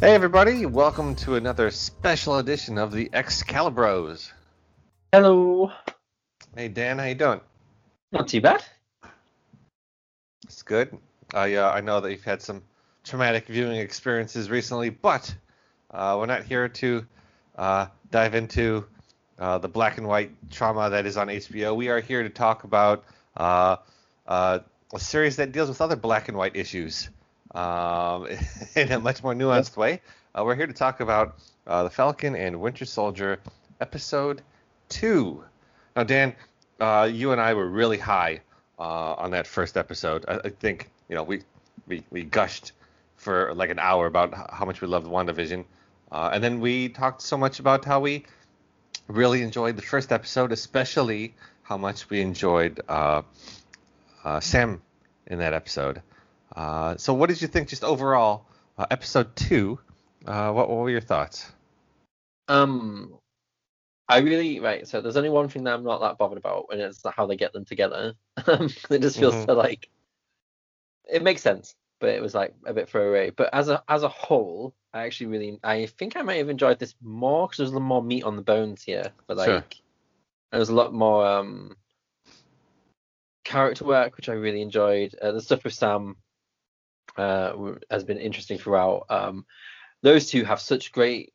Hey everybody, welcome to another special edition of the Excalibros. Hello. Hey Dan, how you doing? Not too bad. It's good. I uh, I know that you've had some traumatic viewing experiences recently, but uh, we're not here to uh, dive into uh, the black and white trauma that is on HBO. We are here to talk about uh, uh, a series that deals with other black and white issues um, in a much more nuanced way. Uh, we're here to talk about uh, the Falcon and Winter Soldier episode two. Now, Dan, uh, you and I were really high uh, on that first episode. I, I, think you know we, we we gushed for like an hour about how much we loved WandaVision, uh, and then we talked so much about how we really enjoyed the first episode, especially how much we enjoyed uh, Sam in that episode. Uh, so, what did you think, just overall, uh, episode two? Uh, what, what were your thoughts? Um, I really right. So, there's only one thing that I'm not that bothered about, and it's how they get them together. it just feels mm-hmm. so like it makes sense, but it was like a bit throwaway. But as a as a whole, I actually really, I think I might have enjoyed this more because there's a little more meat on the bones here. But like, sure. there was a lot more um character work, which I really enjoyed. Uh, the stuff with Sam uh, has been interesting throughout. Um, those two have such great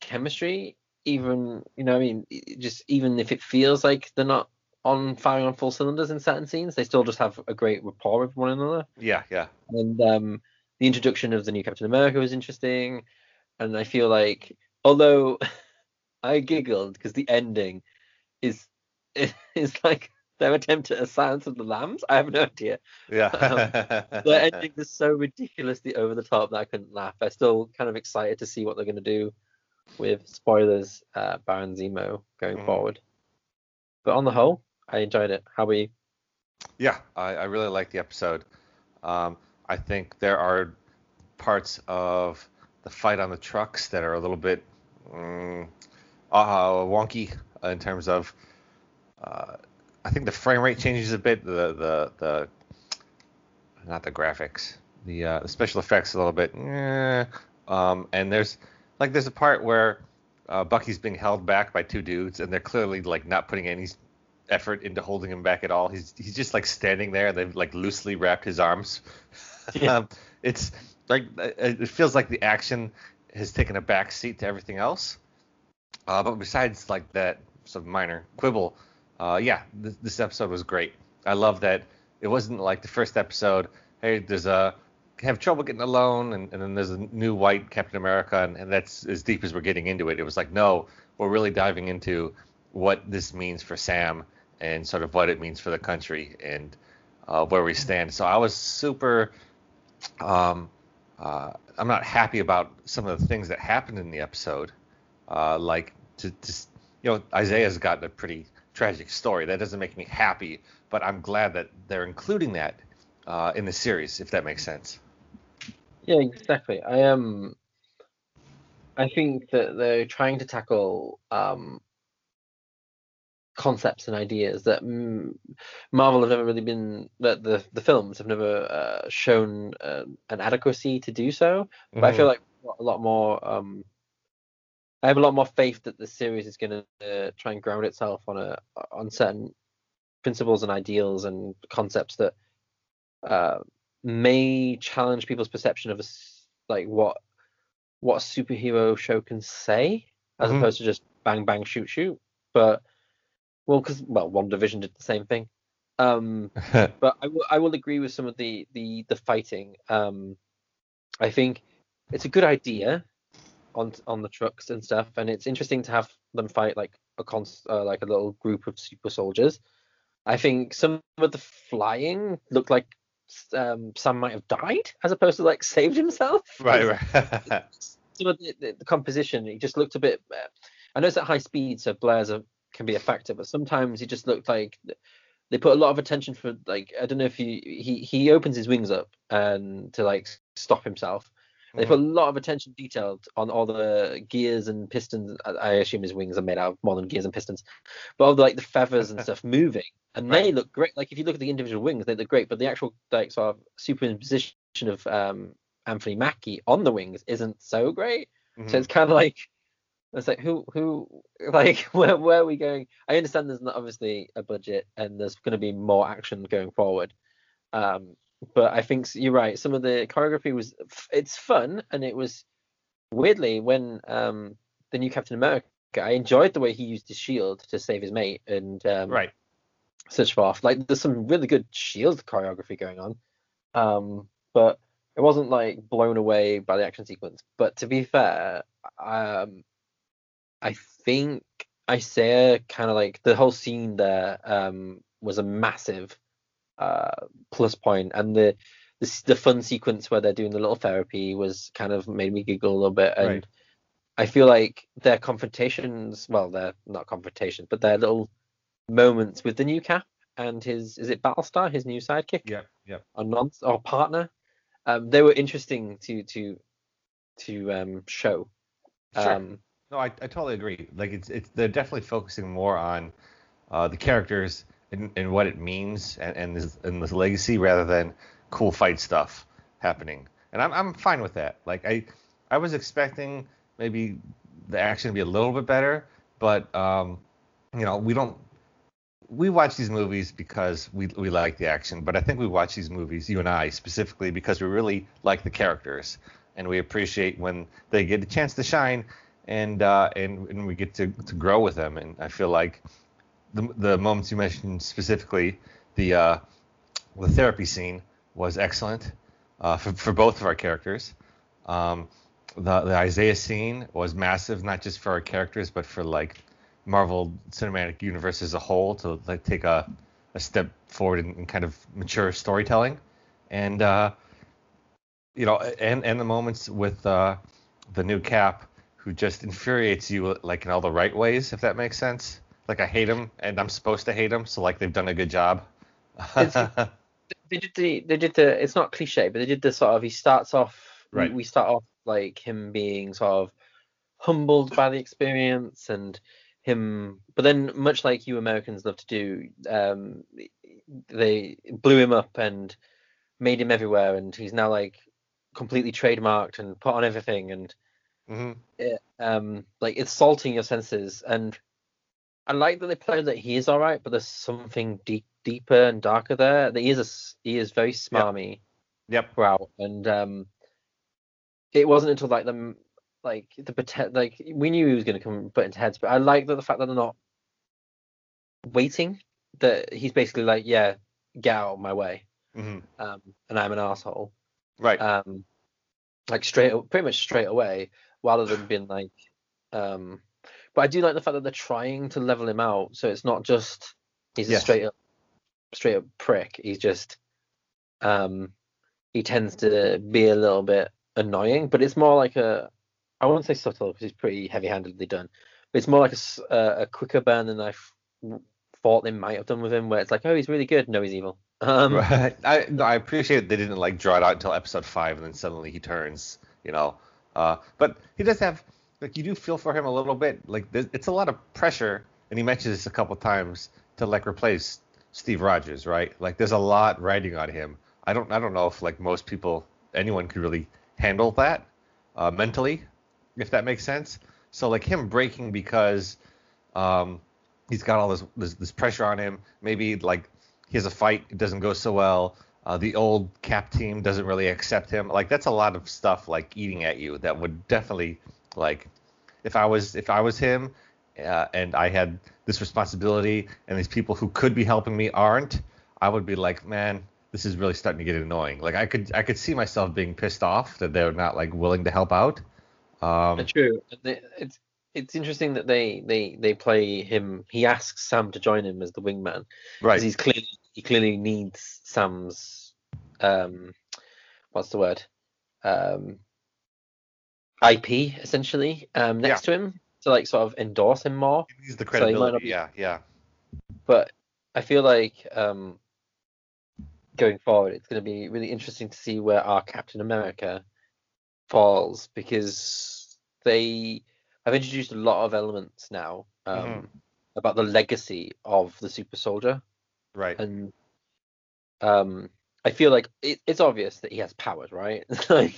chemistry. Even you know, I mean, just even if it feels like they're not on firing on full cylinders in certain scenes, they still just have a great rapport with one another. Yeah, yeah. And um, the introduction of the new Captain America was interesting, and I feel like although I giggled because the ending is is like their attempt at a Silence of the Lambs. I have no idea. Yeah. um, the ending is so ridiculously over the top that I couldn't laugh. I'm still kind of excited to see what they're going to do with spoilers, uh, Baron Zemo going mm. forward. But on the whole, I enjoyed it. How about you? Yeah, I, I really liked the episode. Um, I think there are parts of the fight on the trucks that are a little bit mm, uh, wonky in terms of uh, I think the frame rate changes a bit. The the the not the graphics, the uh, the special effects a little bit. Eh, um, and there's like there's a part where uh, Bucky's being held back by two dudes, and they're clearly like not putting any effort into holding him back at all. He's he's just like standing there. They've like loosely wrapped his arms. Yeah. um, it's like it feels like the action has taken a back seat to everything else. Uh, but besides like that sort of minor quibble, uh, yeah, this, this episode was great. I love that it wasn't like the first episode. Hey, there's a have trouble getting alone, and, and then there's a new white Captain America, and, and that's as deep as we're getting into it. It was like, no, we're really diving into what this means for Sam and sort of what it means for the country and uh, where we stand. So I was super. Um, uh, I'm not happy about some of the things that happened in the episode, uh, like to, to you know Isaiah's got a pretty tragic story. That doesn't make me happy, but I'm glad that they're including that uh, in the series, if that makes sense. Yeah, exactly. I am. Um, I think that they're trying to tackle um, concepts and ideas that Marvel have never really been that the the films have never uh, shown uh, an adequacy to do so. But mm-hmm. I feel mm-hmm. like a lot more um, I have a lot more faith that the series is going to uh, try and ground itself on a on certain principles and ideals and concepts that uh, may challenge people's perception of a, like what what a superhero show can say, as mm-hmm. opposed to just bang bang shoot shoot. But well, because well, WandaVision did the same thing. Um, but I, I will agree with some of the the the fighting. Um, I think it's a good idea on on the trucks and stuff, and it's interesting to have them fight like a const, uh, like a little group of super soldiers. I think some of the flying looked like um, Sam might have died as opposed to like saved himself. Right, right. some of the, the, the, composition, he just looked a bit. Uh, I know it's at high speed, so blares are, can be a factor, but sometimes he just looked like they put a lot of attention for like I don't know if he he he opens his wings up and to like stop himself, they put a lot of attention detailed on all the gears and pistons. I assume his wings are made out of more than gears and pistons, but all the like the feathers and stuff moving, and right. they look great. Like if you look at the individual wings, they look great, but the actual like sort of superimposition of um Anthony Mackie on the wings isn't so great. Mhm. So it's kind of like it's like who who like where where are we going? I understand there's not obviously a budget and there's going to be more action going forward. Um, but I think you're right. Some of the choreography was it's fun and it was weirdly when um the new Captain America. I enjoyed the way he used his shield to save his mate and um, right. such forth. Like there's some really good shield choreography going on. Um, but it wasn't like blown away by the action sequence. But to be fair, um, I think Isaiah kind of like the whole scene there um, was a massive uh, plus point, and the, the the fun sequence where they're doing the little therapy was kind of made me giggle a little bit, and Right. I feel like their confrontations, well, they're not confrontations, but their little moments with the new Cap and his is it Battlestar, his new sidekick yeah, yeah, or non or partner, um, they were interesting to to to um, show. Sure. Um, No, I, I totally agree. Like it's it's they're definitely focusing more on uh, the characters and, what it means and and this, and this legacy rather than cool fight stuff happening. And I'm I'm fine with that. Like I I was expecting maybe the action to be a little bit better, but um, you know we don't we watch these movies because we we like the action, but I think we watch these movies, you and I specifically, because we really like the characters and we appreciate when they get a chance to shine and uh, and and we get to, to grow with them. And I feel like the the moments you mentioned specifically, the uh, the therapy scene was excellent uh, for for both of our characters. Um, the the Isaiah scene was massive, not just for our characters, but for like Marvel Cinematic Universe as a whole to like take a a step forward in, in kind of mature storytelling. And uh, you know, and and the moments with uh, the new Cap, who just infuriates you like in all the right ways, if that makes sense. Like I hate him, and I'm supposed to hate him, so like they've done a good job. They did the they did the it's not cliche, but they did the sort of he starts off Right. we, start off like him being sort of humbled by the experience and him but then much like you Americans love to do, um they blew him up and made him everywhere and he's now like completely trademarked and put on everything and hmm um like it's salting your senses and I like that they played that he is all right, but there's something deep, deeper and darker there. That he is a he is very smarmy Yep. throughout, and um, it wasn't until like them like the like we knew he was going to come butt into heads, but I like that the fact that they're not waiting. That he's basically like, yeah, get out of my way, hmm um, and I'm an asshole, Right. um, like straight, pretty much straight away, rather than being like, um, but I do like the fact that they're trying to level him out, so it's not just he's a straight up, straight up prick. He's just, um, he tends to be a little bit annoying, but it's more like a, I won't say subtle because he's pretty heavy-handedly done, but it's more like a quicker burn than I f- thought they might have done with him, where it's like, oh, he's really good, no, he's evil. Um, right. I no, I appreciate they didn't like draw it out until episode five, and then suddenly he turns. You know. Uh, but he does have like you do feel for him a little bit. Like it's a lot of pressure, and he mentions this a couple times to like replace Steve Rogers, right? Like there's a lot riding on him. I don't I don't know if like most people anyone could really handle that uh, mentally, if that makes sense. So like him breaking because um, he's got all this, this this pressure on him. Maybe like he has a fight, it doesn't go so well. Uh, the old cap team doesn't really accept him. Like that's a lot of stuff like eating at you that would definitely like if I was if I was him uh, and I had this responsibility and these people who could be helping me aren't, I would be like, man, this is really starting to get annoying. Like I could I could see myself being pissed off that they're not like willing to help out. Um, True. It's it's interesting that they they they play him. He asks Sam to join him as the wingman because right. he's clearly he clearly needs Sam's um what's the word um IP essentially um next to him to like sort of endorse him more. He needs the So he credibility. be- yeah, yeah. But I feel like um going forward, it's going to be really interesting to see where our Captain America falls because they have introduced a lot of elements now um, Mhm. about the legacy of the super soldier, Right. and um, I feel like it, it's obvious that he has powers, right? like,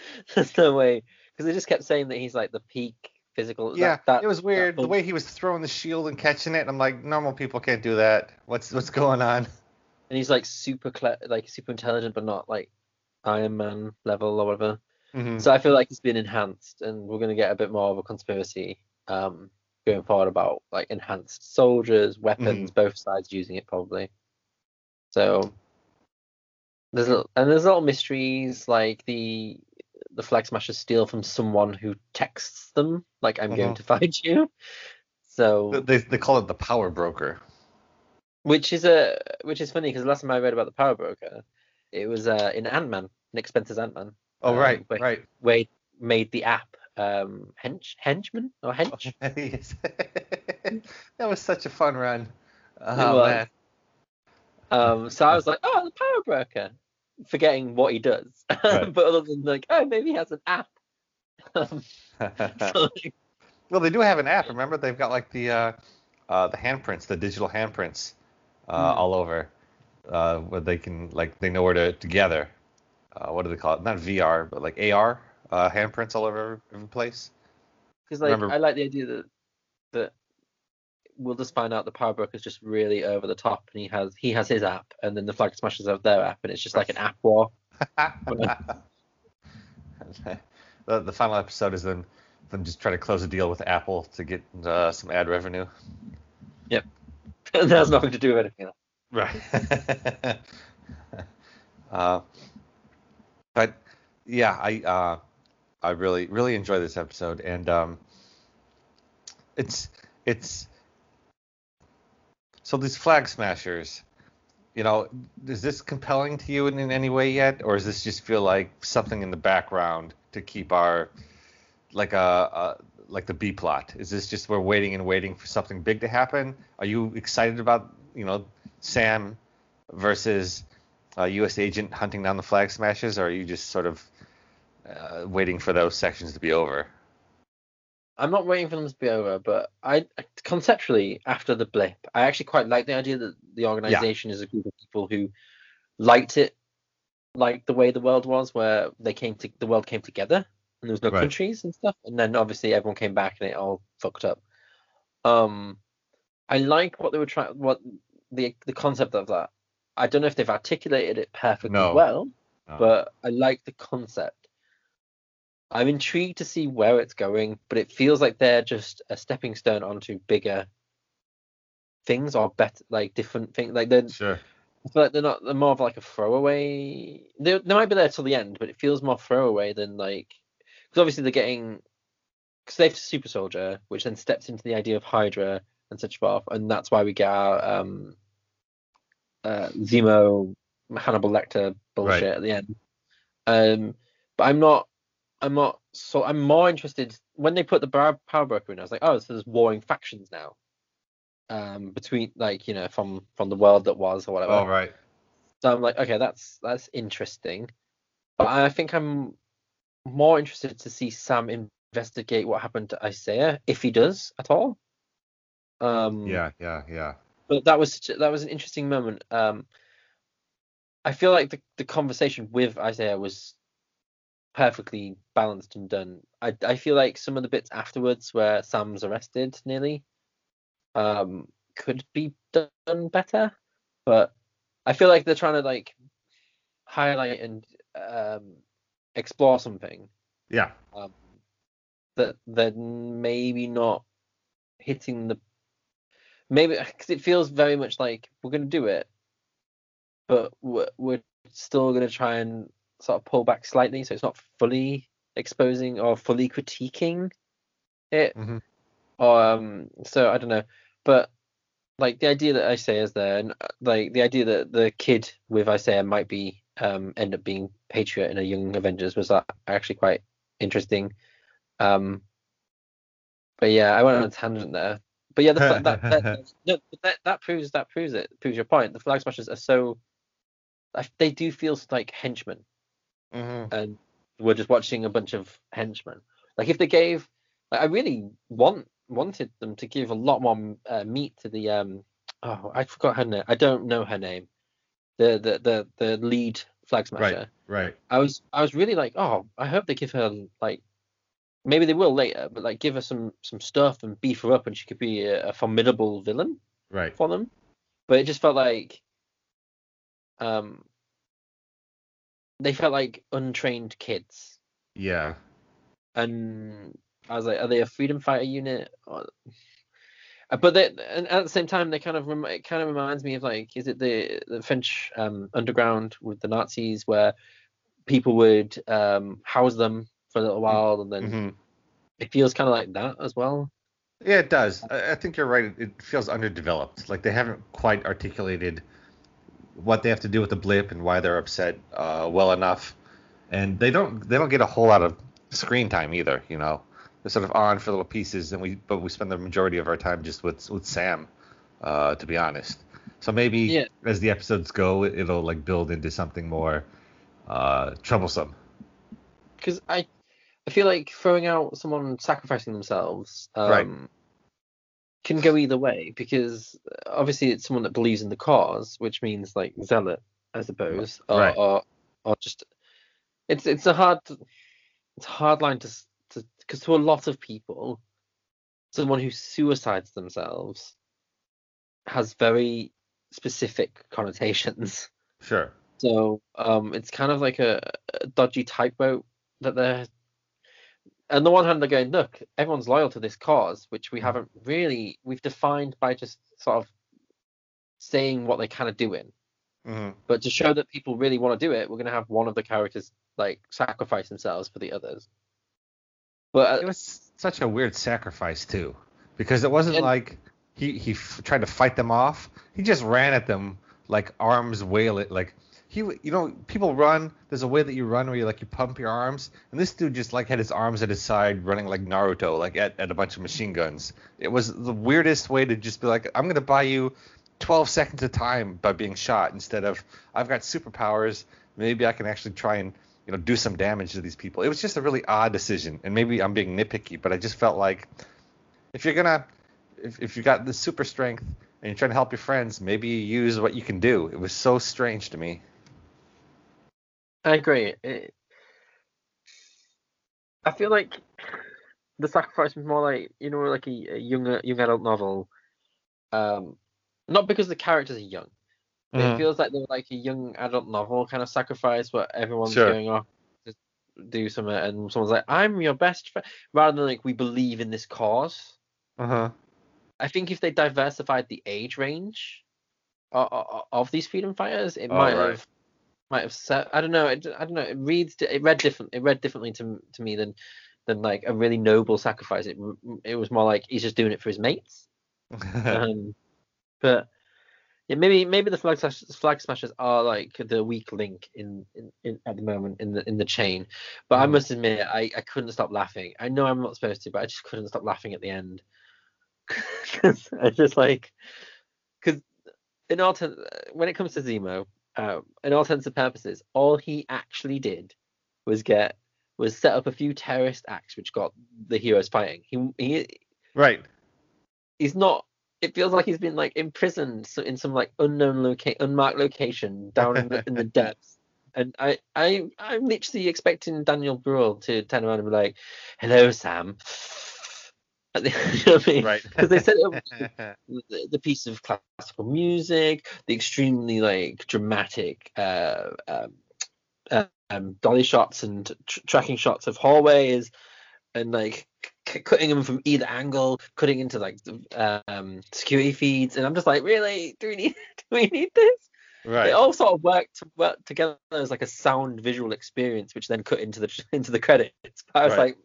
There's no way because they just kept saying that he's like the peak physical. Yeah, that, that, it was weird the way he was throwing the shield and catching it. I'm like, normal people can't do that. What's what's going on? and he's like super cle- like super intelligent, but not like Iron Man level or whatever. Mhm. So I feel like it's been enhanced, and we're gonna get a bit more of a conspiracy um, going forward about like enhanced soldiers, weapons, both sides using it probably. So there's little, and there's a little mysteries like the the flag smashers steal from someone who texts them like I'm going Mhm. to find you. So They they call it the power broker. which is a which is funny because the last time I read about the power broker, it was uh, in Ant Man, Nick Spencer's Ant Man. Oh Um, right, wait. right. where made the app um hench henchman or hench that was such a fun run. Oh man. um so i was like oh the power broker forgetting what he does Right. but other than like oh maybe he has an app um, so, like, well, they do have an app. Remember, they've got like the uh, uh, the handprints, the digital handprints, uh, Hmm. all over, uh, where they can like they know where to together. Uh, what do they call it? Not VR, but like AR uh, handprints all over every, every place. because like Remember- i like the idea that that we'll just find out the power broker is just really over the top and he has he has his app and then the flag smashers have their app and it's just like an app war the, the final episode is them them just trying to close a deal with Apple to get uh, some ad revenue. Yep, that has nothing to do with anything else. Right. uh, but yeah, I uh, I really really enjoy this episode, and um, it's it's so these flag smashers. You know, is this compelling to you in, in any way yet, or does this just feel like something in the background to keep our like a, a like the B plot? Is this just we're waiting and waiting for something big to happen? Are you excited about you know Sam versus uh, a U.S. agent hunting down the flag smashers, or are you just sort of uh, waiting for those sections to be over? I'm not waiting for them to be over, but I conceptually after the blip, I actually quite like the idea that the organization is a group of people who liked it like the way the world was, where they came to the world came together and there was no Right. countries and stuff, and then obviously everyone came back and it all fucked up. Um, I like what they were trying, what the the concept of that. I don't know if they've articulated it perfectly No. well, No. but I like the concept. I'm intrigued to see where it's going, but it feels like they're just a stepping stone onto bigger things or better, like different things. Like they're, Sure. I feel like they're not. They're more of like a throwaway. They they might be there till the end, but it feels more throwaway than like because obviously they're getting slave to super soldier, which then steps into the idea of Hydra and such forth, and that's why we get our um uh Zemo Hannibal Lecter bullshit Right. at the end. Um, but I'm not. I'm not. So I'm more interested when they put the Power Power Broker in. I was like, oh, so there's warring factions now. Um, between like you know from from the world that was or whatever. All right. So I'm like, okay, that's that's interesting. But I think I'm more interested to see Sam investigate what happened to Isaiah, if he does at all. Um, Yeah, yeah, yeah. But that was that was an interesting moment. Um, I feel like the the conversation with Isaiah was perfectly balanced and done. I I feel like some of the bits afterwards where Sam's arrested nearly um could be done better, but I feel like they're trying to like highlight and um explore something Yeah. um that they're maybe not hitting the maybe because it feels very much like we're going to do it but we're, we're still going to try and sort of pull back slightly so it's not fully exposing or fully critiquing it. Mhm. or um so i don't know. But like the idea that isaiah is there and uh, like the idea that the kid with isaiah might be um end up being patriot in a young avengers was uh, actually quite interesting. Um but yeah i went on a tangent there. But yeah the, that, that, no, that that proves that proves it proves your point. The flag smashers are so they do feel like henchmen Mhm. and we're just watching a bunch of henchmen. Like if they gave, like, I really want wanted them to give a lot more uh, meat to the um. Oh, I forgot her name. I don't know her name. The the the the lead Flag Smasher. Right. Right. I was I was really like, oh, I hope they give her like maybe they will later, but like give her some some stuff and beef her up, and she could be a, a formidable villain Right. for them. But it just felt like um they felt like untrained kids, Yeah. and I was like, are they a freedom fighter unit? Uh, But they, and at the same time, they kind of rem- it kind of reminds me of like, is it the the French um, underground with the Nazis where people would um, house them for a little while, and then hmm it feels kind of like that as well. Yeah, it does. I, I think you're right. It feels underdeveloped. Like they haven't quite articulated what they have to do with the blip and why they're upset uh, well enough. And they don't they don't get a whole lot of screen time either. You know, they're sort of on for little pieces, and we but we spend the majority of our time just with with Sam, uh, to be honest. So maybe Yeah. as the episodes go, it, it'll like build into something more uh, troublesome. because I I feel like throwing out someone sacrificing themselves um, Right. Can go either way because obviously it's someone that believes in the cause, which means like zealot, I suppose, or Right. or, or just it's it's a hard it's a hard line to to because to a lot of people, someone who suicides themselves has very specific connotations. Sure. So um, it's kind of like a, a dodgy tightrope that they're. On the one hand, they're going, look, everyone's loyal to this cause, which we haven't really we've defined by just sort of saying what they kind of doing. hmm But to show that people really want to do it, we're going to have one of the characters like sacrifice themselves for the others. But It uh, was such a weird sacrifice too, because it wasn't And- like he he f- tried to fight them off. He just ran at them like arms wail it like he you know people run. There's a way that you run where you like you pump your arms, and this dude just like had his arms at his side running like Naruto like at, at a bunch of machine guns. It was the weirdest way to just be like I'm gonna buy you 12 seconds of time by being shot instead of I've got superpowers. Maybe I can actually try and you know do some damage to these people. It was just a really odd decision, and maybe I'm being nitpicky, but I just felt like if you're gonna if, if you got the super strength and you're trying to help your friends, maybe you use what you can do. It was so strange to me. I agree. It, I feel like the sacrifice was more like you know like a, a young young adult novel. Um, not because the characters are young. Mhm. It feels like they're like a young adult novel kind of sacrifice where everyone's Sure. going off to do something and someone's like, "I'm your best friend," rather than like we believe in this cause. Uh huh. I think if they diversified the age range of, of these freedom fighters, it Oh, might right. have might have set. I don't know. It, I don't know. It reads. It read different. It read differently to to me than than like a really noble sacrifice. It it was more like he's just doing it for his mates. um, but yeah, maybe maybe the flag smash, flag smashers are like the weak link in, in, in at the moment in the in the chain. But I Mhm. must admit, I, I couldn't stop laughing. I know I'm not supposed to, but I just couldn't stop laughing at the end. I just like because in all ten, when it comes to Zemo, uh, in all intents of purposes, all he actually did was get was set up a few terrorist acts which got the heroes fighting. He he right. he's not it feels like he's been like imprisoned so- in some like unknown locate unmarked location down in the, in the depths and I, I i'm literally expecting daniel Bruhl to turn around and be like hello sam you know what I mean? Right. because they set up the, the piece of classical music the extremely like dramatic uh, um, uh, um, dolly shots and tr- tracking shots of hallways and like c- cutting them from either angle, cutting into like the, um, security feeds, and I'm just like, really, do we need do we need this? right. It all sort of worked to work together as like a sound visual experience, which then cut into the into the credits. I was Right. like,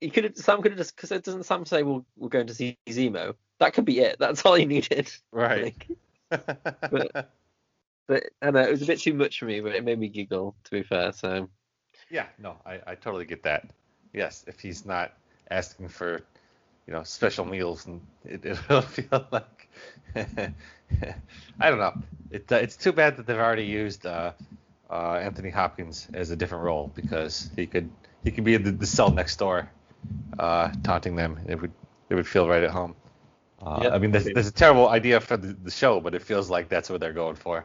you could have Sam could have just because it doesn't Sam say we'll we're going to see Zemo. That could be it. That's all he needed. right. Like, but I know it was a bit too much for me, but it made me giggle. To be fair, so yeah. No, I, I totally get that. Yes, if he's not asking for, you know, special meals, and it, it'll feel like. I don't know. It, uh, it's too bad that they've already used uh, uh, Anthony Hopkins as a different role because he could he could be in the, the cell next door, uh, taunting them. It would it would feel right at home. Uh, Yep. I mean, that's, that's a terrible idea for the, the show, but it feels like that's what they're going for.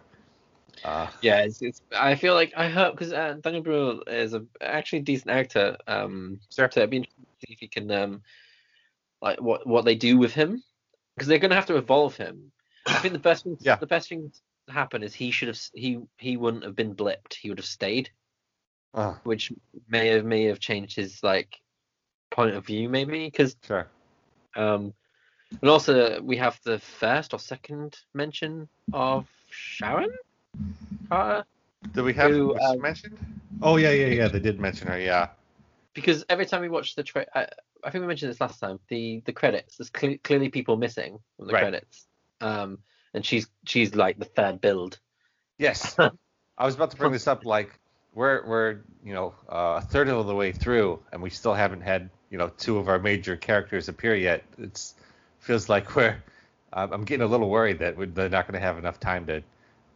Uh, Yeah, it's, it's I feel like I hope because uh, Daniel Bruhl is a actually decent actor. Um, Sure. so it'd be interesting to see if he can um, like what what they do with him because they're gonna have to evolve him. I think the best thing, Yeah. the best thing to happen is he should have he he wouldn't have been blipped. He would have stayed, uh, which may have may have changed his like point of view maybe because sure. um and also we have the first or second mention of Sharon Carter. Did we have Who, um, mentioned? Oh yeah, yeah, yeah. They did mention her. Yeah. because every time we watch the tra- I, I think we mentioned this last time the the credits there's cle clearly people missing from the Right. credits um and she's she's like the third build Yes. I was about to bring this up. Like we're we're you know uh, a third of the way through, and we still haven't had you know two of our major characters appear yet. It's feels like we're. I'm getting a little worried that we're, they're not going to have enough time to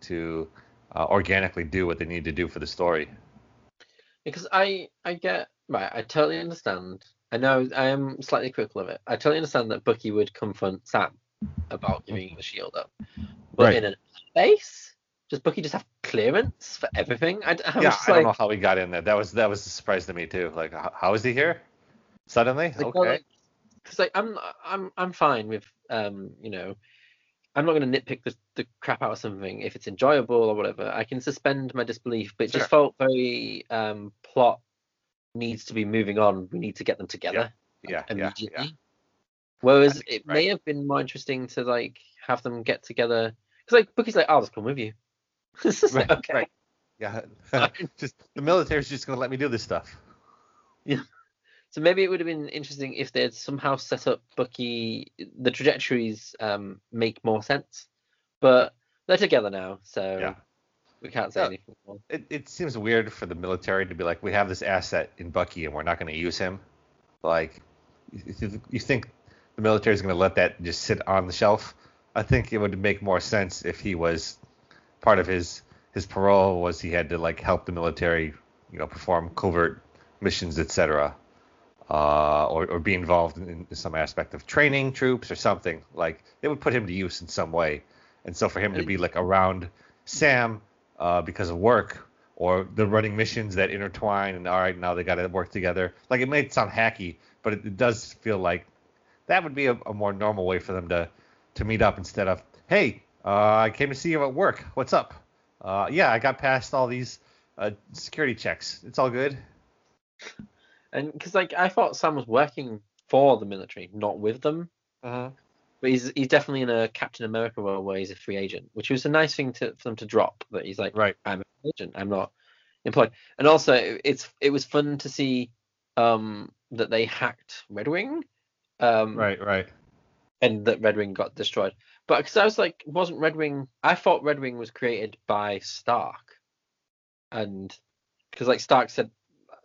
to uh, organically do what they need to do for the story. because I I get right I totally understand I know I am slightly critical of it I totally understand that Bucky would confront Sam about giving the shield up but Right. in a base does Bucky just have clearance for everything I, I yeah, I don't know how he got in there. That was that was a surprise to me too. Like, how, how is he here? Suddenly? Like, okay. cause like I'm I'm I'm fine with um you know I'm not going to nitpick the, the crap out of something if it's enjoyable or whatever. I can suspend my disbelief, but it Sure. just felt very um plot needs to be moving on. We need to get them together yeah, yeah, immediately. yeah. Whereas think it you're may right. have been more interesting to like have them get together because like Bucky's like I'll just come with you. It's just like, Right, okay. right. Yeah. just the military's just gonna let me do this stuff. Yeah. So maybe it would have been interesting if they'd somehow set up Bucky. The trajectories um, make more sense, but they're together now, so Yeah. we can't say Yeah. anything more. It, it seems weird for the military to be like, we have this asset in Bucky and we're not going to use him. Like, you think the military is going to let that just sit on the shelf? I think it would make more sense if he was part of his his parole was he had to like help the military, you know, perform covert missions, etc. Uh, or, or be involved in, in some aspect of training troops or something. Like they would put him to use in some way. And so for him to be like around Sam uh, because of work or the running missions that intertwine and all right now they got to work together. Like it may sound hacky, but it, it does feel like that would be a, a more normal way for them to to meet up instead of hey uh, I came to see you at work. What's up? Uh, yeah, I got past all these uh, security checks. It's all good. And because like I thought Sam was working for the military, not with them. Uh-huh. But he's he's definitely in a Captain America role where he's a free agent, which was a nice thing to for them to drop. That he's like, Right. I'm a free agent. I'm not employed. And also, it's it was fun to see um that they hacked Red Wing. Um, Right. Right. And that Red Wing got destroyed. But because I was like, wasn't Red Wing? I thought Red Wing was created by Stark, and because like Stark said,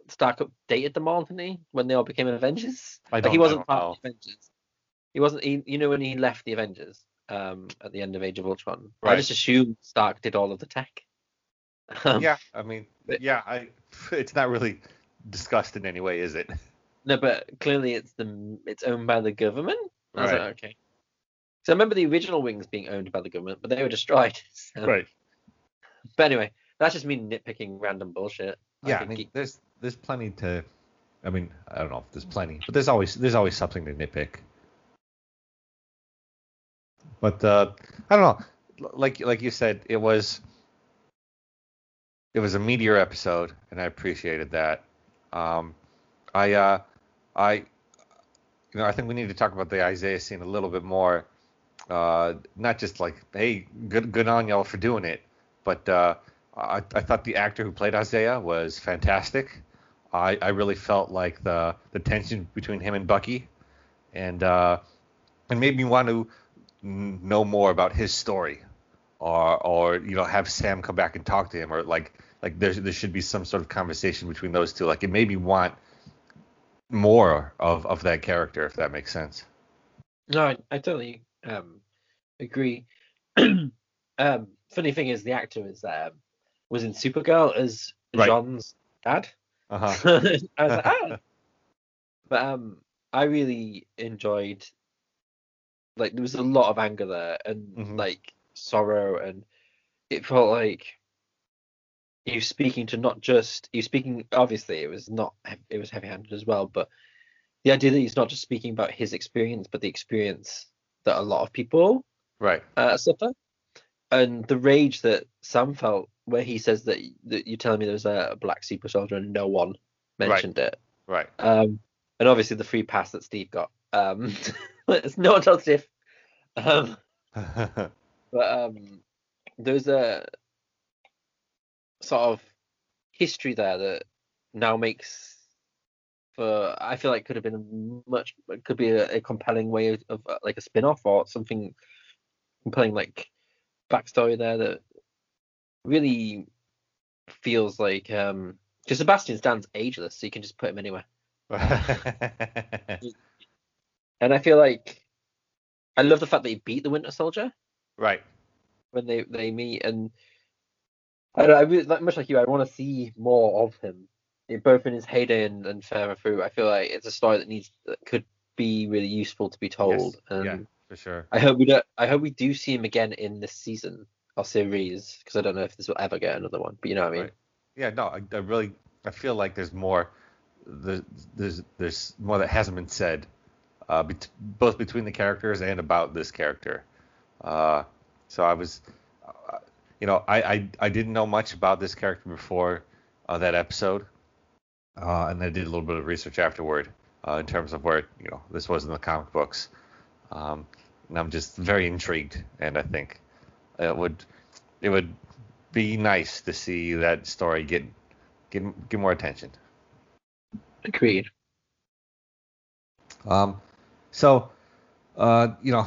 Stark updated them all, didn't he? When they all became Avengers. I Like, he wasn't part know. of the Avengers. He wasn't. He, you know, when he left the Avengers um, at the end of Age of Ultron, I just assumed Stark did all of the tech. Um, yeah, I mean, yeah, I. It's not really discussed in any way, is it? No, but clearly it's the it's owned by the government. I was Right. like, okay. So I remember the original wings being owned by the government, but they were destroyed. so- But anyway, that's just me nitpicking random bullshit. Yeah, I think mean, he- there's there's plenty to. I mean, I don't know if there's plenty, but there's always there's always something to nitpick. But uh, I don't know. Like like you said, it was it was a meteor episode, and I appreciated that. Um, I uh, I you know I think we need to talk about the Isaiah scene a little bit more. Uh, not just like hey, good good on y'all for doing it, but uh, I, I thought the actor who played Isaiah was fantastic. I, I really felt like the the tension between him and Bucky, and uh, and made me want to know more about his story, or or you know have Sam come back and talk to him, or like like there there should be some sort of conversation between those two. Like it made me want more of of that character, if that makes sense. No, I, I totally um, agree. um, funny thing is, the actor is um, was in Supergirl as Right. John's dad. Uh huh. I was like, ah. But um, I really enjoyed. Like there was a lot of anger there, and Mhm. like sorrow, and it felt like he was speaking to not just he was speaking obviously it was not it was heavy handed as well, but the idea that he's not just speaking about his experience, but the experience that a lot of people Right. uh, suffer, and the rage that Sam felt where he says that, that you're telling me there's a black super soldier and no one mentioned it. Right. Um, and obviously the free pass that Steve got. Um, it's not positive. Um, but um, there's a sort of history there that now makes for I feel like could have been a much could be a, a compelling way of, of uh, like a spin-off or something compelling like backstory there that really feels like um because Sebastian Stan's ageless, so you can just put him anywhere. And I feel like I love the fact that he beat the Winter Soldier right. when they they meet, and I, don't- I really much like you. I want to see more of him, in- both in his heyday and, and further through. I feel like it's a story that needs that could be really useful to be told. Yes. And yeah, for sure. I hope we don't. I hope we do see him again in this season or series because I don't know if this will ever get another one. But you know what I mean. Right. Yeah, no, I, I really I feel like there's more there's there's there's more that hasn't been said uh, bet- both between the characters and about this character. Uh, so I was you know I, I I didn't know much about this character before uh, that episode, uh, and I did a little bit of research afterward uh, in terms of where you know this was in the comic books, um, and I'm just very intrigued, and I think it would it would be nice to see that story get get get more attention. Agreed. Um, so, uh, you know,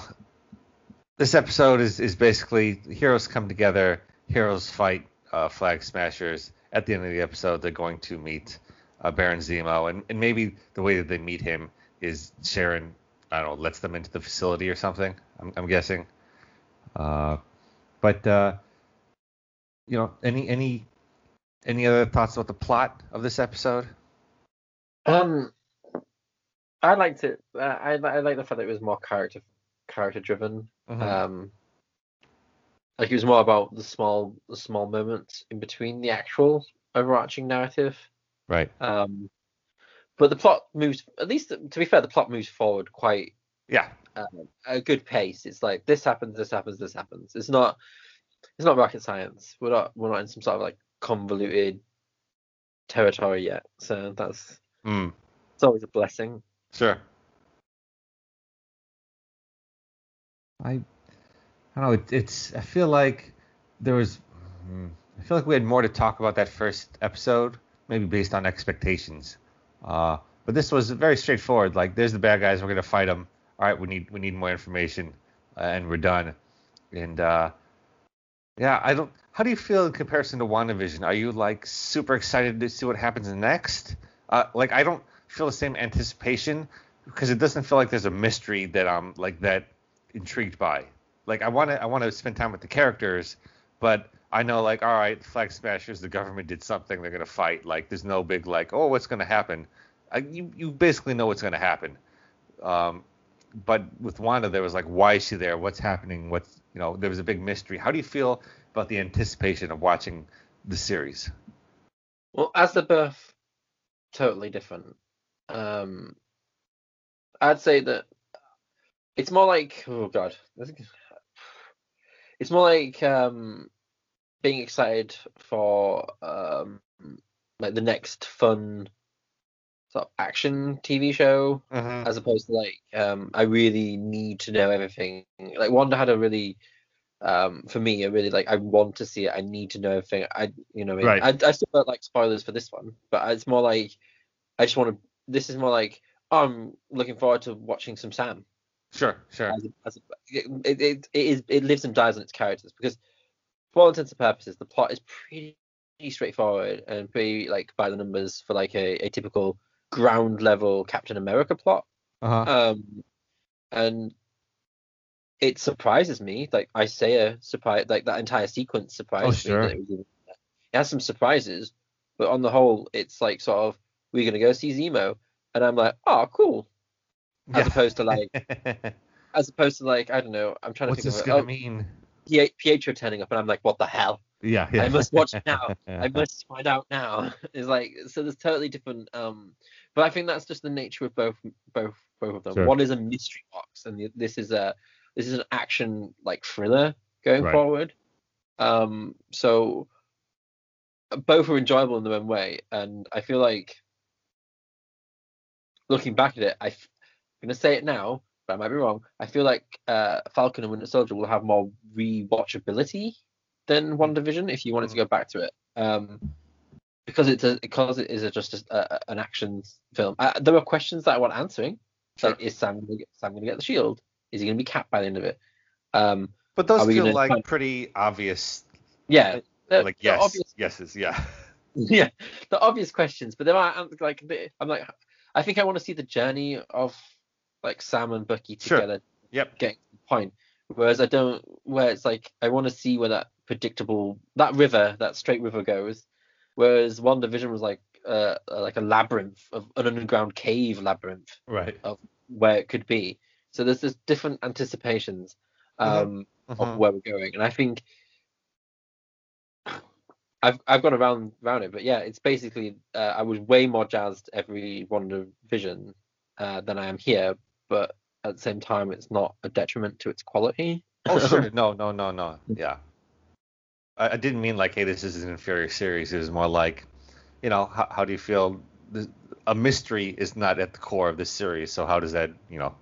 this episode is is basically heroes come together, heroes fight uh, flag smashers. At the end of the episode, they're going to meet uh, Baron Zemo, and, and maybe the way that they meet him is Sharon, I don't know, lets them into the facility or something. I'm, I'm guessing. Uh, but uh, you know, any any any other thoughts about the plot of this episode? Um, I liked it. Uh, I I like the fact that it was more character character driven. Mhm. Um, like it was more about the small the small moments in between the actual overarching narrative. right. Um, but the plot moves. At least to be fair, the plot moves forward quite Yeah. um, a good pace. It's like this happens, this happens, this happens. It's not it's not rocket science. We're not we're not in some sort of like convoluted territory yet. So that's Mm, it's always a blessing. sure. I, I don't know. It, it's. I feel like there was. I feel like we had more to talk about that first episode, maybe based on expectations. Uh, but this was very straightforward. Like, there's the bad guys. We're gonna fight them. All right, we need we need more information, uh, and we're done. And uh, yeah, I don't. How do you feel in comparison to WandaVision? Are you like super excited to see what happens next? Uh, like, I don't feel the same anticipation because it doesn't feel like there's a mystery that I'm like that intrigued by. Like, I want to I want to spend time with the characters, but I know like, all right, Flag Smashers, the government did something. They're gonna fight. Like, there's no big like, oh, what's gonna happen? I, you you basically know what's gonna happen. Um, but with Wanda, there was like, why is she there? What's happening? What's you know, there was a big mystery. How do you feel about the anticipation of watching the series? Well, as the birth, totally different. Um, I'd say that it's more like oh god, it's more like um being excited for um like the next fun sort of action TV show Mm-hmm. as opposed to like um I really need to know everything. Like Wanda had a really um for me a really like I want to see it. I need to know everything. I you know I mean? Right. I, I still don't like spoilers for this one, but it's more like I just want to. This is more like oh, I'm looking forward to watching some Sam. Sure, sure. As a, as a, it, it, it is it lives and dies on its characters because for all intents and purposes the plot is pretty straightforward and pretty like by the numbers for like a, a typical ground level Captain America plot. Uh-huh. Um, and it surprises me. Like Isaiah surprise, like that entire sequence surprised Oh, me. sure. It, it has some surprises, but on the whole, it's like sort of we're gonna go see Zemo, and I'm like, oh, cool. As Yeah. opposed to like, as opposed to like, I don't know. I'm trying to What's think this of gonna. Oh, mean? Pie- Pietro turning up, and I'm like, what the hell? Yeah, yeah. I must watch now. I must find out now. It's like so. There's totally different. Um, but I think that's just the nature of both both both of them. Sure. One is a mystery box, and the, this is a this is an action like thriller going Right. forward. Um, so both are enjoyable in their own way, and I feel like looking back at it, I I'm gonna say it now, but I might be wrong. I feel like uh, Falcon and Winter Soldier will have more rewatchability than WandaVision if you wanted to go back to it. Um, because it's a, because it is a, just a, a, an action film. Uh, there are questions that I want answering. Sure. Like, is Sam gonna get Sam gonna get the shield? Is he gonna be capped by the end of it? Um, But those feel like find- pretty obvious. yeah, Like yes, obvious yeses, yeah. yeah, the obvious questions, but there are like I'm like I think I want to see the journey of like Sam and Bucky Sure. together Yep. getting to the point. Whereas I don't where it's like I want to see where that predictable that river, that straight river goes. Whereas WandaVision was like uh like a labyrinth of an underground cave labyrinth Right. Of where it could be. So there's this different anticipations um of Mhm. where we're going. And I think I've I've gone around around it, but yeah, it's basically uh, I was way more jazzed every Wonder Vision uh, than I am here, but at the same time, it's not a detriment to its quality. Oh sure, no, no, no, no. Yeah. I, I didn't mean like, hey, this is an inferior series. It was more like, you know, how, how do you feel? The, a mystery is not at the core of this series, so how does that, you know,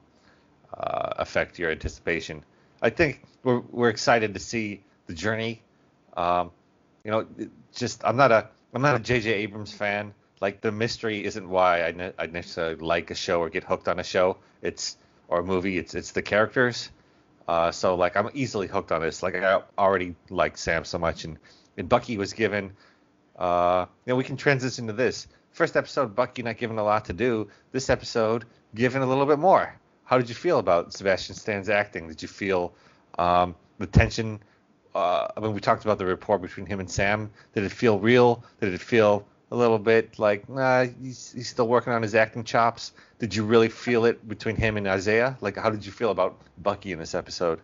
uh, affect your anticipation? I think we're we're excited to see the journey. Um, you know, just I'm not a I'm not a J.J. Abrams fan. Like the mystery isn't why I, ne- I necessarily like a show or get hooked on a show. It's or a movie. It's it's the characters. Uh, so like I'm easily hooked on this. Like I already like Sam so much, and and Bucky was given. Uh, you know, we can transition to this first episode. Bucky not given a lot to do. This episode given a little bit more. How did you feel about Sebastian Stan's acting? Did you feel um, the tension? Uh, I mean, we talked about the rapport between him and Sam. Did it feel real? Did it feel a little bit like nah, he's, he's still working on his acting chops? Did you really feel it between him and Isaiah? Like, how did you feel about Bucky in this episode?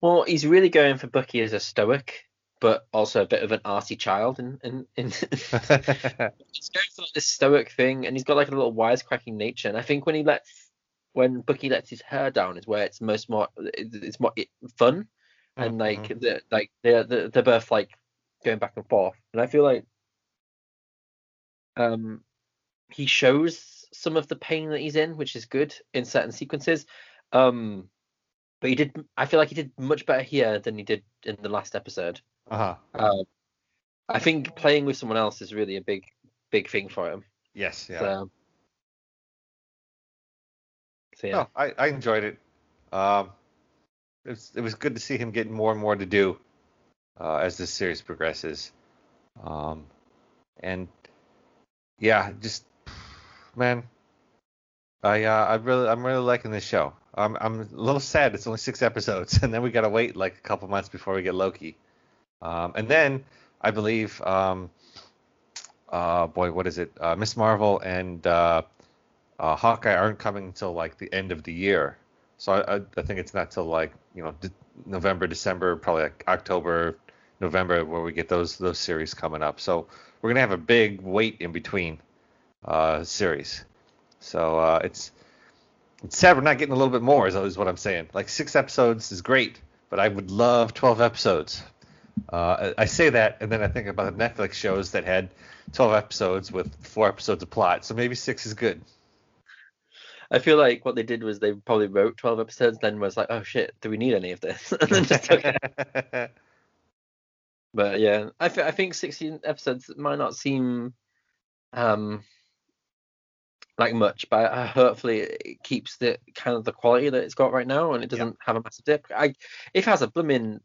Well, he's really going for Bucky as a stoic, but also a bit of an arty child, and in, in he's going for like this stoic thing, and he's got like a little wisecracking nature. And I think when he lets when Bucky lets his hair down is where it's most more it's more it, fun, and like Mhm. the like they're they're both like going back and forth, and I feel like um he shows some of the pain that he's in, which is good in certain sequences. Um, but he did. I feel like he did much better here than he did in the last episode. uh-huh. Um, I think playing with someone else is really a big, big thing for him. Yes, yeah. So, so yeah. No, I, I enjoyed it. Um, it was, it was good to see him getting more and more to do uh, as this series progresses. Um, and yeah, just man, I uh, I really I'm really liking this show. I'm I'm a little sad it's only six episodes, and then we gotta wait like a couple months before we get Loki. Um, and then I believe um, uh, boy, what is it? Uh, Miss Marvel and uh, uh, Hawkeye aren't coming until like the end of the year. So I, I, I think it's not till like you know de- November, December, probably like October, November where we get those those series coming up. So we're gonna have a big wait in between uh, series. So uh, it's it's sad we're not getting a little bit more. Is, is what I'm saying. Like six episodes is great, but I would love 12 episodes. Uh, I I say that, and then I think about the Netflix shows that had 12 episodes with four episodes of plot. So maybe six is good. I feel like what they did was they probably wrote 12 episodes, then was like, oh shit, do we need any of this? and then just took it. But yeah, I, th- I think 16 episodes might not seem um like much, but uh, hopefully it keeps the kind of the quality that it's got right now, and it doesn't have a massive dip. I if it has a blooming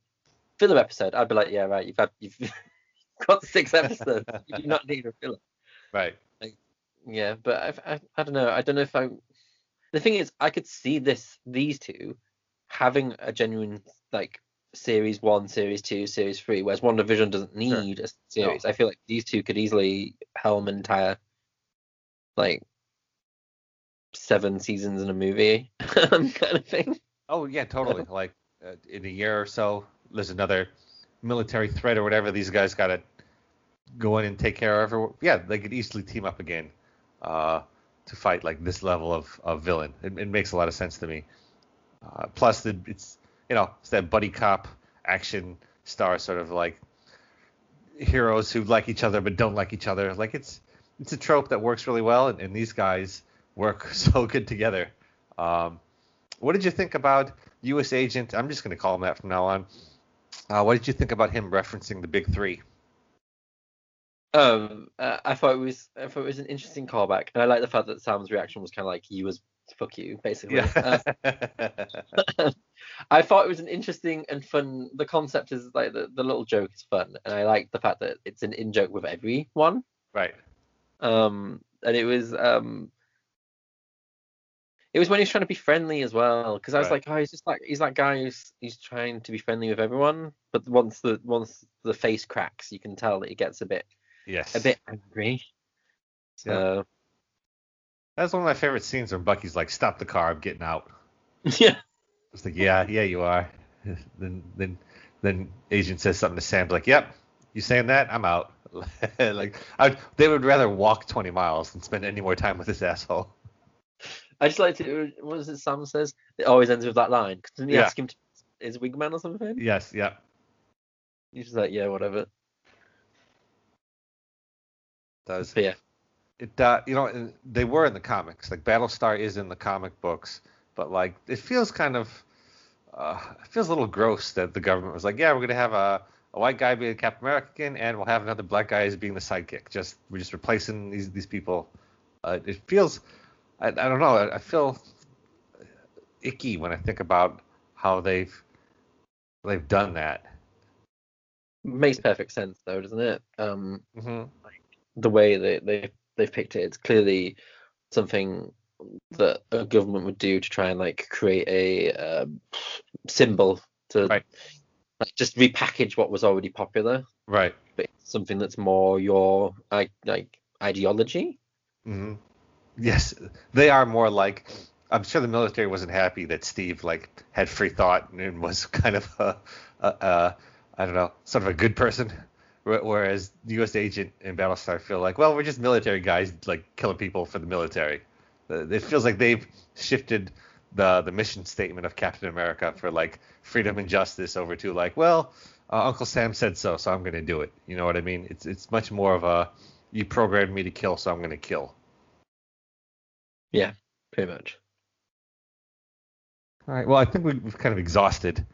filler episode, I'd be like, yeah, right, you've had you've got six episodes, you do not need a filler. right. Yeah, but I, I I don't know. I don't know if I. The thing is, I could see this these two having a genuine like series one, series two, series three, whereas WandaVision doesn't need a series. I feel like these two could easily helm an entire like seven seasons in a movie kind of thing. Oh yeah, totally. like uh, in a year or so, there's another military threat or whatever, these guys got to go in and take care of. Or, yeah, they could easily team up again uh, to fight like this level of, of villain. It, it makes a lot of sense to me. Uh, plus, the, it's you know it's that buddy cop action star sort of like heroes who like each other but don't like each other. Like it's it's a trope that works really well, and, and these guys work so good together. Um, what did you think about U.S. Agent? I'm just going to call him that from now on. Uh, what did you think about him referencing the big three? Um, uh, I thought it was I thought it was an interesting callback, and I like the fact that Sam's reaction was kind of like he was fuck you, basically. Yeah. uh, I thought it was an interesting and fun. The concept is like the, the little joke is fun, and I like the fact that it's an in joke with everyone. Right. Um, and it was um, it was when he was trying to be friendly as well, because I was right. like, oh, he's just like he's that guy who's he's trying to be friendly with everyone, but once the once the face cracks, you can tell that he gets a bit yes a bit angry. So. Yeah. That's one of my favorite scenes when Bucky's like, "Stop the car! I'm getting out." Yeah. It's like, yeah, yeah, you are. then then then Agent says something to Sam like, "Yep, you saying that? I'm out." like I, they would rather walk 20 miles than spend any more time with this asshole. I just like to. What is it? Sam says it always ends with that line. Didn't he yeah. ask him to his wingman or something? Yes. Yeah. He's just like, yeah, whatever. Does. But yeah. It uh, you know they were in the comics. Like Battlestar is in the comic books, but like it feels kind of uh, it feels a little gross that the government was like, yeah, we're gonna have a, a white guy being a Captain America again, and we'll have another black guy as being the sidekick. Just we're just replacing these these people. Uh, it feels I, I don't know. I, I feel icky when I think about how they've they've done that. Makes perfect sense though, doesn't it? Um, mm-hmm. like the way they they they've picked it, it's clearly something that a government would do to try and like create a uh, symbol to right. like, just repackage what was already popular. Right. But something that's more your like like ideology. Mm-hmm. Yes, they are more like. I'm sure the military wasn't happy that Steve like had free thought and was kind of a, a, a I don't know, sort of a good person. Whereas the U.S. agent and Battlestar feel like, well, we're just military guys, like killing people for the military. It feels like they've shifted the the mission statement of Captain America for like freedom and justice over to like, well, uh, Uncle Sam said so, so I'm gonna do it. You know what I mean? It's it's much more of a you programmed me to kill, so I'm gonna kill. Yeah, pretty much. All right. Well, I think we've kind of exhausted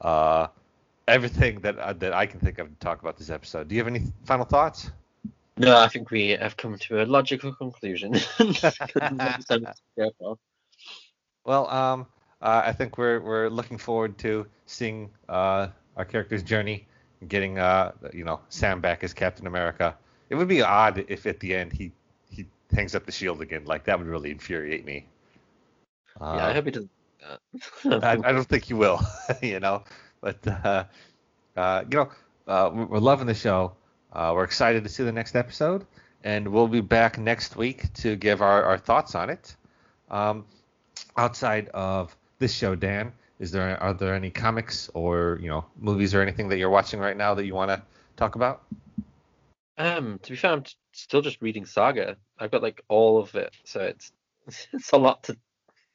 uh, everything that uh, that I can think of to talk about this episode. Do you have any final thoughts? No, I think we have come to a logical conclusion. well, um, uh, I think we're we're looking forward to seeing uh, our character's journey, getting uh, you know Sam back as Captain America. It would be odd if at the end he he hangs up the shield again. Like that would really infuriate me. Uh, yeah, I hope he doesn't. I, I, don't think he will. you know, but uh, uh, you know, uh, we're loving the show. Uh, we're excited to see the next episode, and we'll be back next week to give our, our thoughts on it. Um, outside of this show, Dan, is there are there any comics or you know movies or anything that you're watching right now that you want to talk about? Um, to be fair, I'm still just reading Saga. I've got like all of it, so it's it's a lot to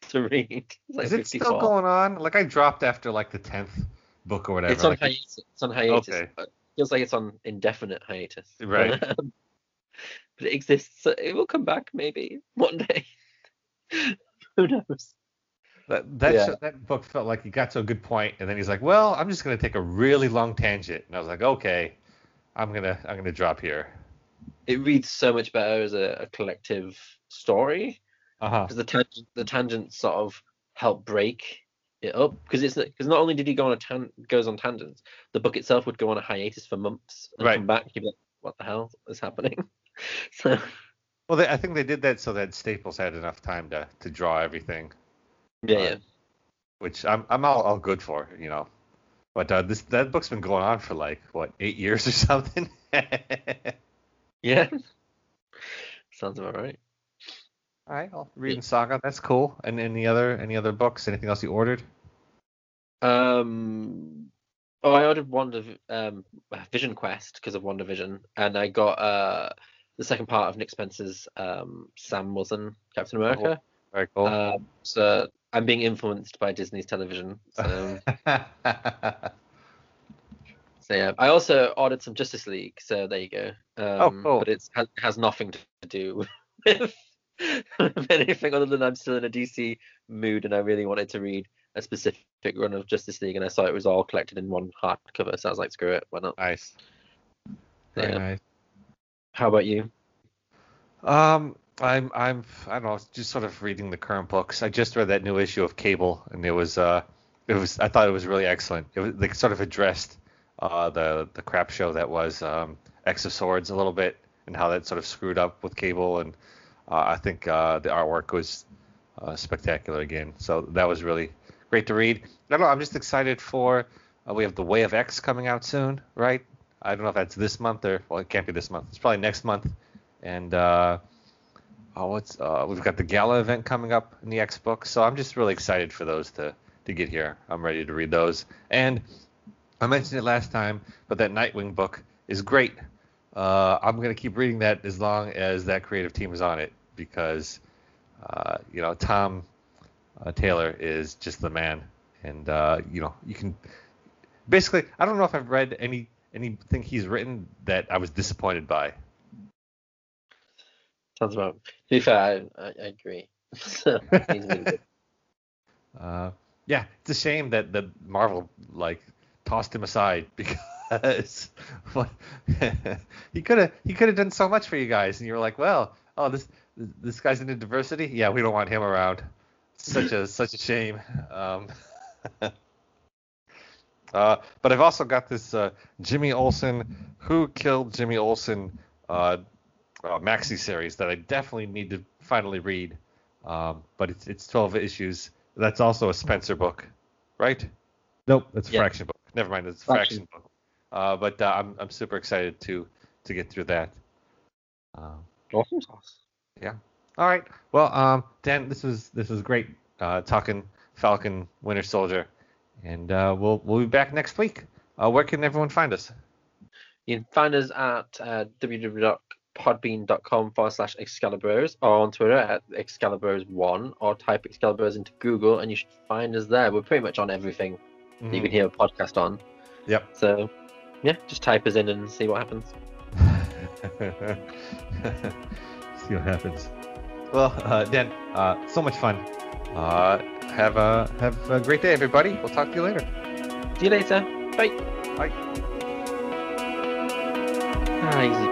to read. Like Is it 54. still going on? Like I dropped after like the tenth book or whatever. It's on like hiatus. It's on hiatus. Okay. It feels like it's on indefinite hiatus. Right. but it exists. So it will come back maybe one day. Who knows? That that, yeah. that book felt like he got to a good point, and then he's like, "Well, I'm just gonna take a really long tangent," and I was like, "Okay." I'm gonna I'm gonna drop here. It reads so much better as a, a collective story because uh-huh. the tangent the tangents sort of help break it up because it's because not only did he go on a tan goes on tangents, the book itself would go on a hiatus for months and right. come back. You'd be like, what the hell is happening? so. Well, they, I think they did that so that Staples had enough time to to draw everything. Yeah, uh, yeah. Which I'm I'm all, all good for, you know. But uh, this that book's been going on for like what eight years or something. yeah, sounds about right. All right, well, reading Saga, that's cool. And any other any other books? Anything else you ordered? Um, Oh, I ordered Wonder um, Vision Quest because of WandaVision, and I got uh, the second part of Nick Spencer's um, Sam Wilson Captain America. Very cool. Uh, so I'm being influenced by Disney's television. So, so yeah, I also ordered some Justice League. So there you go. Um, Oh, cool. But it's has, has nothing to do with anything other than I'm still in a DC mood, and I really wanted to read a specific run of Justice League, and I saw it was all collected in one hardcover. So I was like, screw it, why not? nice. Very Yeah. nice. How about you? Um, I'm I'm I don't know, just sort of reading the current books. I just read that new issue of Cable, and it was uh, it was I thought it was really excellent. It was they sort of addressed uh the the crap show that was um X of Swords a little bit, and how that sort of screwed up with Cable, and I think uh the artwork was uh, spectacular again. So that was really great to read. I don't know, I'm just excited for uh, we have the Way of X coming out soon, right? I don't know if that's this month or well, it can't be this month. It's probably next month. And uh, oh, what's uh, we've got the gala event coming up in the X book, so I'm just really excited for those to to get here. I'm ready to read those. And I mentioned it last time, but that Nightwing book is great. Uh, I'm gonna keep reading that as long as that creative team is on it because uh, you know Tom uh, Taylor is just the man, and uh, you know you can basically I don't know if I've read any anything he's written that I was disappointed by. Sounds about. To be fair, I, I, I agree. So, he's really good. Uh, yeah, it's a shame that that Marvel like tossed him aside because what, he could have he could have done so much for you guys, and you were like, well, oh this this guy's into diversity, yeah, we don't want him around. Such a such a shame. Um, uh, but I've also got this uh, Jimmy Olsen, Who Killed Jimmy Olsen, uh, uh, maxi series that I definitely need to finally read. Um, but it's it's 12 issues. That's also a Spencer book, right? Nope, that's a Yeah. Fraction book. Never mind, it's a Fraction, Fraction. book. Uh, but uh, I'm I'm super excited to to get through that. Um, Awesome sauce. All right. Well, um, Dan, this was this was great uh, talking Falcon Winter Soldier, and uh, we'll we'll be back next week. Uh, where can everyone find us? You can find us at uh, www.podbean.com forward slash Excaliburs or on Twitter at Excaliburs1 or type Excaliburs into Google and you should find us there. We're pretty much on everything that you can hear a podcast on. Mm-hmm. Yep. So, yeah, just type us in and see what happens. See what happens. Well, uh, Dan, uh, so much fun. Uh, have a have a great day, everybody. We'll talk to you later. See you later. Bye. Bye. Ah, easy